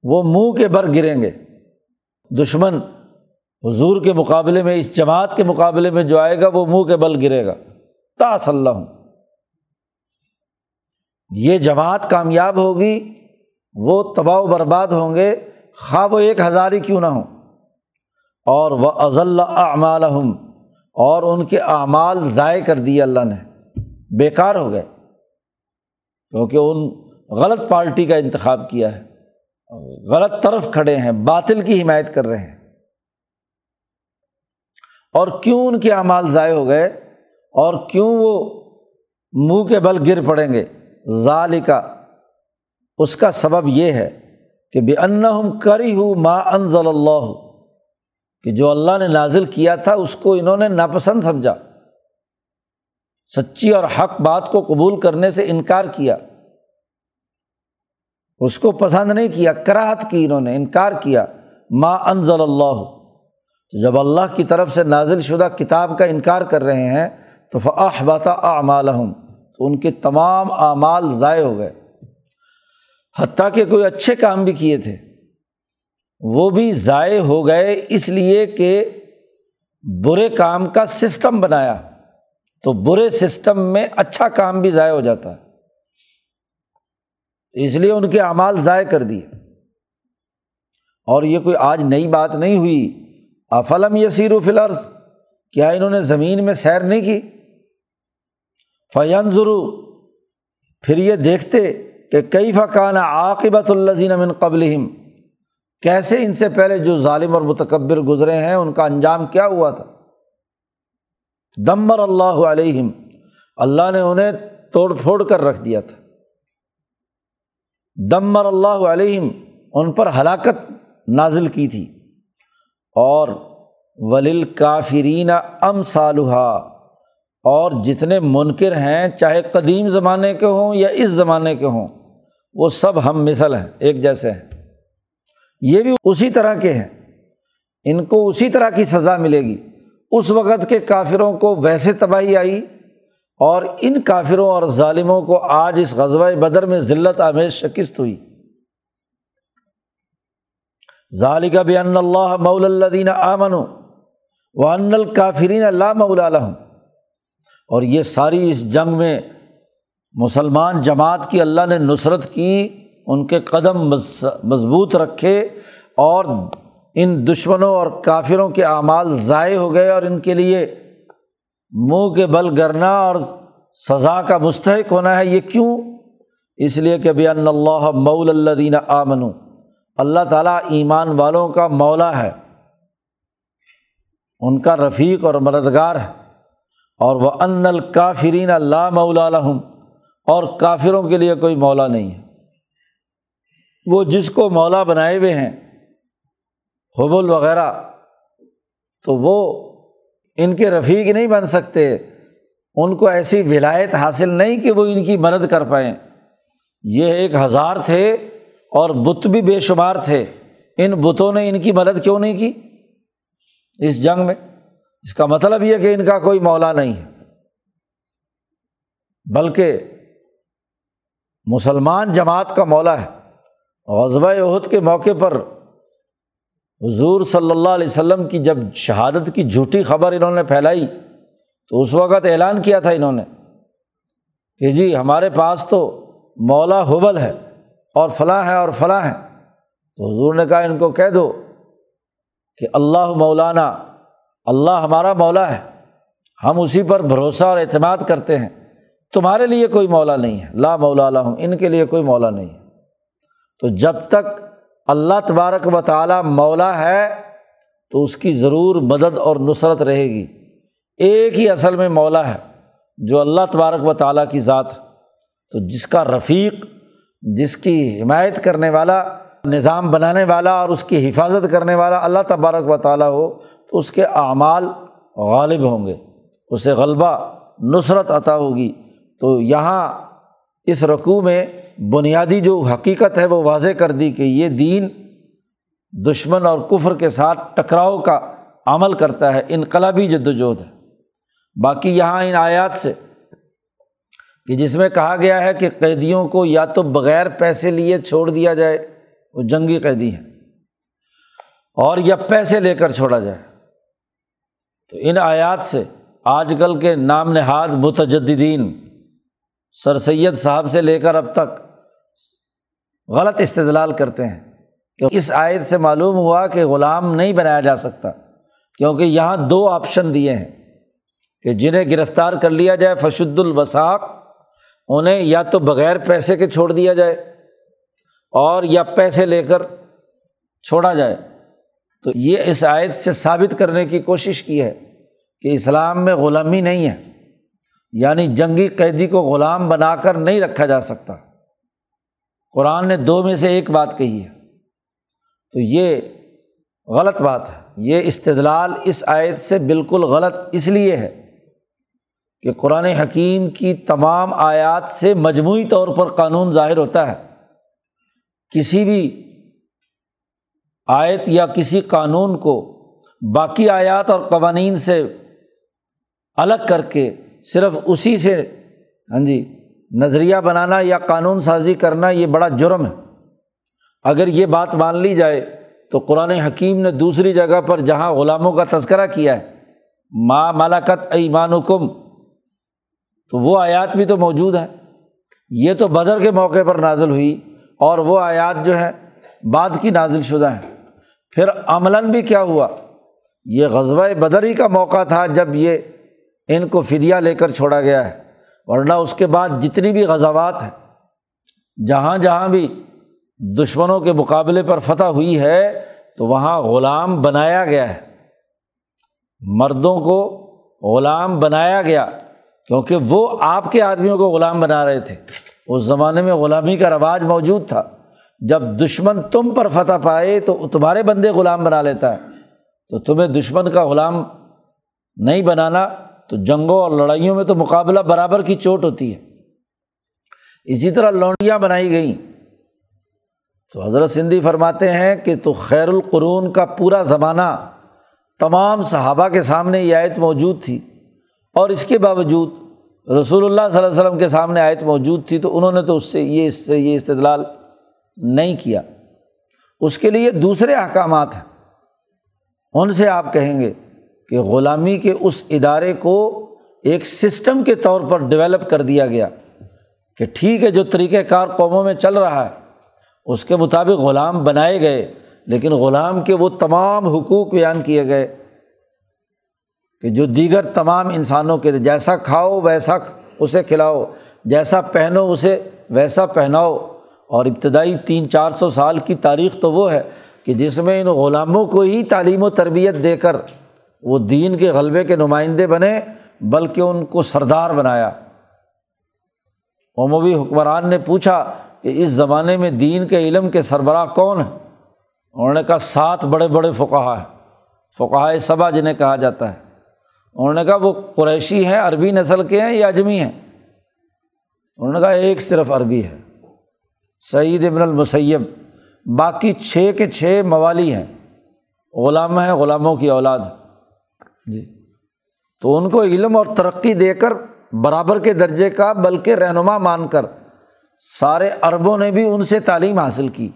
وہ منہ کے بر گریں گے۔ دشمن حضور کے مقابلے میں، اس جماعت کے مقابلے میں جو آئے گا، وہ منہ کے بل گرے گا۔ تا صلی یہ جماعت کامیاب ہوگی، وہ تباہ و برباد ہوں گے۔ خواہ وہ ایک ہزار ہی کیوں نہ ہوں۔ اور وہ اضل اعمالحم اور ان کے اعمال ضائع کر دیے اللہ نے۔ بیکار ہو گئے۔ کیونکہ ان غلط پارٹی کا انتخاب کیا ہے۔ غلط طرف کھڑے ہیں، باطل کی حمایت کر رہے ہیں۔ اور کیوں ان کے اعمال ضائع ہو گئے اور کیوں وہ منہ کے بل گر پڑیں گے؟ ظال کا اس کا سبب یہ ہے کہ بے ان کری ہوں ما انضل اللہ، کہ جو اللہ نے نازل کیا تھا اس کو انہوں نے ناپسند سمجھا۔ سچی اور حق بات کو قبول کرنے سے انکار کیا۔ اس کو پسند نہیں کیا، کراہت کی انہوں نے، انکار کیا۔ ما انضل اللہ تو جب اللہ کی طرف سے نازل شدہ کتاب کا انکار کر رہے ہیں، تو فاح باتا اعمالحم تو ان کے تمام اعمال ضائع ہو گئے۔ حتیٰ کہ کوئی اچھے کام بھی کیے تھے۔ وہ بھی ضائع ہو گئے اس لیے کہ برے کام کا سسٹم بنایا۔ تو برے سسٹم میں اچھا کام بھی ضائع ہو جاتا۔ ہے اس لیے ان کے اعمال ضائع کر دیے۔ اور یہ کوئی آج نئی بات نہیں ہوئی۔ افلم یسیر و فلرز کیا انہوں نے زمین میں سیر نہیں کی؟ فین ضرو پھر یہ دیکھتے کہ کئی فقان عاقبت الزین امن قبل کیسے ان سے پہلے جو ظالم اور متکبر گزرے ہیں، ان کا انجام کیا ہوا تھا؟ دمر اللہ علیہم، اللہ نے انہیں توڑ پھوڑ کر رکھ دیا تھا۔ دمر اللہ علیہم، ان پر ہلاکت نازل کی تھی۔ اور ولیل کافرین ام صالحہ اور جتنے منکر ہیں، چاہے قدیم زمانے کے ہوں یا اس زمانے کے ہوں، وہ سب ہم مثل ہیں، ایک جیسے ہیں۔ یہ بھی اسی طرح کے ہیں۔ ان کو اسی طرح کی سزا ملے گی۔ اس وقت کے کافروں کو ویسے تباہی آئی اور ان کافروں اور ظالموں کو آج اس غزوہ بدر میں ذلت آمیز شکست ہوئی۔ ظالق بھی ان اللہ مول اللہ آمن و ان الکافرین اللہ مول علیہ اور یہ ساری اس جنگ میں مسلمان جماعت کی اللہ نے نصرت کی، ان کے قدم مضبوط رکھے اور ان دشمنوں اور کافروں کے اعمال ضائع ہو گئے اور ان کے لیے منہ کے بل گرنا اور سزا کا مستحق ہونا ہے۔ یہ کیوں؟ اس لیے کہ بھائی اللہ مول اللہ دین آمن اللہ تعالیٰ ایمان والوں کا مولا ہے۔ ان کا رفیق اور مددگار ہے۔ اور وہ ان الکافرین اللہ مولا لہم اور کافروں کے لیے کوئی مولا نہیں ہے۔ وہ جس کو مولا بنائے ہوئے ہیں، حبل وغیرہ، تو وہ ان کے رفیق نہیں بن سکتے۔ ان کو ایسی ولایت حاصل نہیں کہ وہ ان کی مدد کر پائیں۔ یہ ایک ہزار تھے۔ اور بت بھی بے شمار تھے۔ ان بتوں نے ان کی مدد کیوں نہیں کی؟ اس جنگ میں۔ اس کا مطلب یہ کہ ان کا کوئی مولا نہیں ہے۔ بلکہ مسلمان جماعت کا مولا ہے۔ غزبۂ عہد کے موقع پر حضور صلی اللہ علیہ وسلم کی جب شہادت کی جھوٹی خبر انہوں نے پھیلائی، تو اس وقت اعلان کیا تھا انہوں نے کہ جی ہمارے پاس تو مولا حبل ہے۔ اور فلاں ہے اور فلاں ہے۔ تو حضور نے کہا، ان کو کہہ دو کہ اللہ مولانا، اللہ ہمارا مولا ہے۔ ہم اسی پر بھروسہ اور اعتماد کرتے ہیں۔ تمہارے لیے کوئی مولا نہیں ہے۔ لا مولا ہوں ان کے لیے کوئی مولا نہیں ہے۔ تو جب تک اللہ تبارک و تعالیٰ مولا ہے، تو اس کی ضرور مدد اور نصرت رہے گی۔ ایک ہی اصل میں مولا ہے، جو اللہ تبارک و تعالیٰ کی ذات تو جس کا رفیق جس کی حمایت کرنے والا، نظام بنانے والا اور اس کی حفاظت کرنے والا اللہ تبارک و تعالیٰ ہو، تو اس کے اعمال غالب ہوں گے۔ اسے غلبہ، نصرت عطا ہوگی۔ تو یہاں اس رقوع میں بنیادی جو حقیقت ہے، وہ واضح کر دی کہ یہ دین دشمن اور کفر کے ساتھ ٹکراؤ کا عمل کرتا ہے، انقلابی جد وجہد ہے۔ باقی یہاں ان آیات سے کہ جس میں کہا گیا ہے کہ قیدیوں کو یا تو بغیر پیسے لیے چھوڑ دیا جائے، وہ جنگی قیدی ہیں، اور یا پیسے لے کر چھوڑا جائے۔ تو ان آیات سے آج کل کے نام نہاد متجدین سر سید صاحب سے لے کر اب تک غلط استدلال کرتے ہیں کہ اس آیت سے معلوم ہوا کہ غلام نہیں بنایا جا سکتا، کیونکہ یہاں دو آپشن دیے ہیں کہ جنہیں گرفتار کر لیا جائے، فشد الوساق انہیں یا تو بغیر پیسے کے چھوڑ دیا جائے اور یا پیسے لے کر چھوڑا جائے۔ تو یہ اس آیت سے ثابت کرنے کی کوشش کی ہے کہ اسلام میں غلامی نہیں ہے یعنی جنگی قیدی کو غلام بنا کر نہیں رکھا جا سکتا۔ قرآن نے دو میں سے ایک بات کہی ہے۔ تو یہ غلط بات ہے، یہ استدلال اس آیت سے بالکل غلط اس لیے ہے کہ قرآن حکیم کی تمام آیات سے مجموعی طور پر قانون ظاہر ہوتا ہے۔ کسی بھی آیت یا کسی قانون کو باقی آیات اور قوانین سے الگ کر کے صرف اسی سے ہاں جی نظریہ بنانا یا قانون سازی کرنا یہ بڑا جرم ہے۔ اگر یہ بات مان لی جائے تو قرآن حکیم نے دوسری جگہ پر جہاں غلاموں کا تذکرہ کیا ہے ماں مالاکت ایمان کم تو وہ آیات بھی تو موجود ہیں۔ یہ تو بدر کے موقع پر نازل ہوئی اور وہ آیات جو ہے بعد کی نازل شدہ ہیں۔ پھر عملاً بھی کیا ہوا؟ یہ غزوہ بدر ہی کا موقع تھا جب یہ ان کو فدیہ لے کر چھوڑا گیا ہے۔ ورنہ اس کے بعد جتنی بھی غزوات ہیں، جہاں جہاں بھی دشمنوں کے مقابلے پر فتح ہوئی ہے، تو وہاں غلام بنایا گیا ہے۔ مردوں کو غلام بنایا گیا۔ کیونکہ وہ آپ کے آدمیوں کو غلام بنا رہے تھے۔ اس زمانے میں غلامی کا رواج موجود تھا۔ جب دشمن تم پر فتح پائے تو تمہارے بندے غلام بنا لیتا ہے۔ تو تمہیں دشمن کا غلام نہیں بنانا تو جنگوں اور لڑائیوں میں تو مقابلہ برابر کی چوٹ ہوتی ہے۔ اسی طرح لونڈیاں بنائی گئیں۔ تو حضرت سندھی فرماتے ہیں کہ تو خیر القرون کا پورا زمانہ تمام صحابہ کے سامنے یہ آیت موجود تھی۔ اور اس کے باوجود رسول اللہ صلی اللہ علیہ وسلم کے سامنے آیت موجود تھی تو انہوں نے تو اس سے یہ اس سے یہ استدلال نہیں کیا۔ اس کے لیے دوسرے احکامات ہیں۔ ان سے آپ کہیں گے کہ غلامی کے اس ادارے کو ایک سسٹم کے طور پر ڈیولپ کر دیا گیا کہ ٹھیک ہے جو طریقۂ کار قوموں میں چل رہا ہے، اس کے مطابق غلام بنائے گئے، لیکن غلام کے وہ تمام حقوق بیان کیے گئے۔ کہ جو دیگر تمام انسانوں کے جیسا کھاؤ ویسا اسے کھلاؤ، جیسا پہنو اسے ویسا پہناؤ۔ اور ابتدائی تین چار سو سال کی تاریخ تو وہ ہے کہ جس میں ان غلاموں کو ہی تعلیم و تربیت دے کر وہ دین کے غلبے کے نمائندے بنے، بلکہ ان کو سردار بنایا۔ عموی حکمران نے پوچھا کہ اس زمانے میں دین کے علم کے سربراہ کون ہیں؟ انہوں نے کہا، سات بڑے بڑے فقہ ہیں۔ فقہ صبا جنہیں کہا جاتا ہے۔ انہوں نے کہا وہ قریشی ہیں، عربی نسل کے ہیں یا اجمی ہیں؟ انہوں نے کہا ایک صرف عربی ہے۔ سعید ابن المسیب، باقی چھ کے چھ موالی ہیں۔ غلام ہیں، غلاموں کی اولاد جی۔ تو ان کو علم اور ترقی دے کر برابر کے درجے کا بلکہ رہنما مان کر سارے عربوں نے بھی ان سے تعلیم حاصل کی،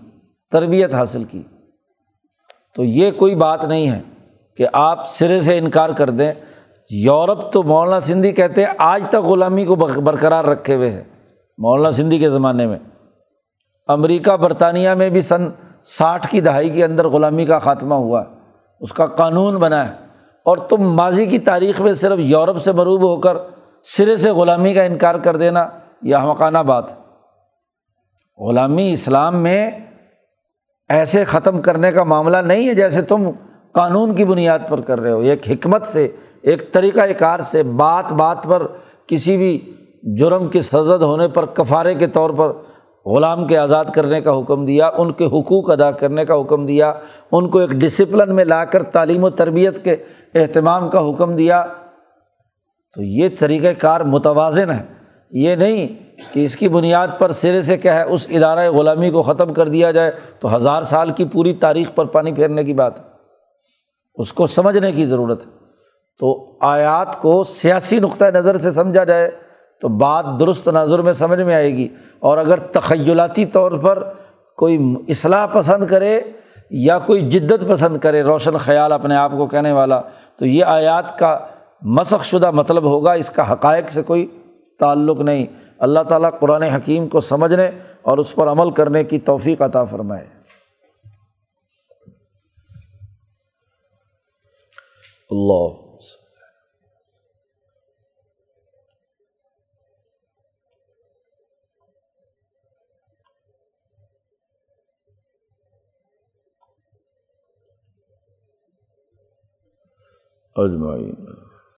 تربیت حاصل کی۔ تو یہ کوئی بات نہیں ہے کہ آپ سرے سے انکار کر دیں۔ یورپ تو مولانا سندھی کہتے ہیں، آج تک غلامی کو برقرار رکھے ہوئے ہیں۔ مولانا سندھی کے زمانے میں۔ امریکہ، برطانیہ میں بھی سن ساٹھ کی دہائی کے اندر غلامی کا خاتمہ ہوا ہے۔ اس کا قانون بنا ہے۔ اور تم ماضی کی تاریخ میں صرف یورپ سے مروب ہو کر سرے سے غلامی کا انکار کر دینا یہ حمقانہ بات ہے۔ غلامی اسلام میں ایسے ختم کرنے کا معاملہ نہیں ہے جیسے تم قانون کی بنیاد پر کر رہے ہو۔ ایک حکمت سے ایک طریقۂ کار سے بات بات پر کسی بھی جرم کی سزد ہونے پر کفارے کے طور پر غلام کے آزاد کرنے کا حکم دیا، ان کے حقوق ادا کرنے کا حکم دیا، ان کو ایک ڈسپلن میں لا کر تعلیم و تربیت کے اہتمام کا حکم دیا۔ تو یہ طریقۂ کار متوازن ہے۔ یہ نہیں کہ اس کی بنیاد پر سرے سے کیا ہے، اس ادارۂ غلامی کو ختم کر دیا جائے تو ہزار سال کی پوری تاریخ پر پانی پھیرنے کی بات ہے۔ اس کو سمجھنے کی ضرورت ہے۔ تو آیات کو سیاسی نقطۂ نظر سے سمجھا جائے تو بات درست نظر میں سمجھ میں آئے گی اور اگر تخیلاتی طور پر کوئی اصلاح پسند کرے یا کوئی جدت پسند کرے روشن خیال اپنے آپ کو کہنے والا، تو یہ آیات کا مسخ شدہ مطلب ہوگا، اس کا حقائق سے کوئی تعلق نہیں۔ اللہ تعالیٰ قرآن حکیم کو سمجھنے اور اس پر عمل کرنے کی توفیق عطا فرمائے۔ اللہ۔ اجمعین۔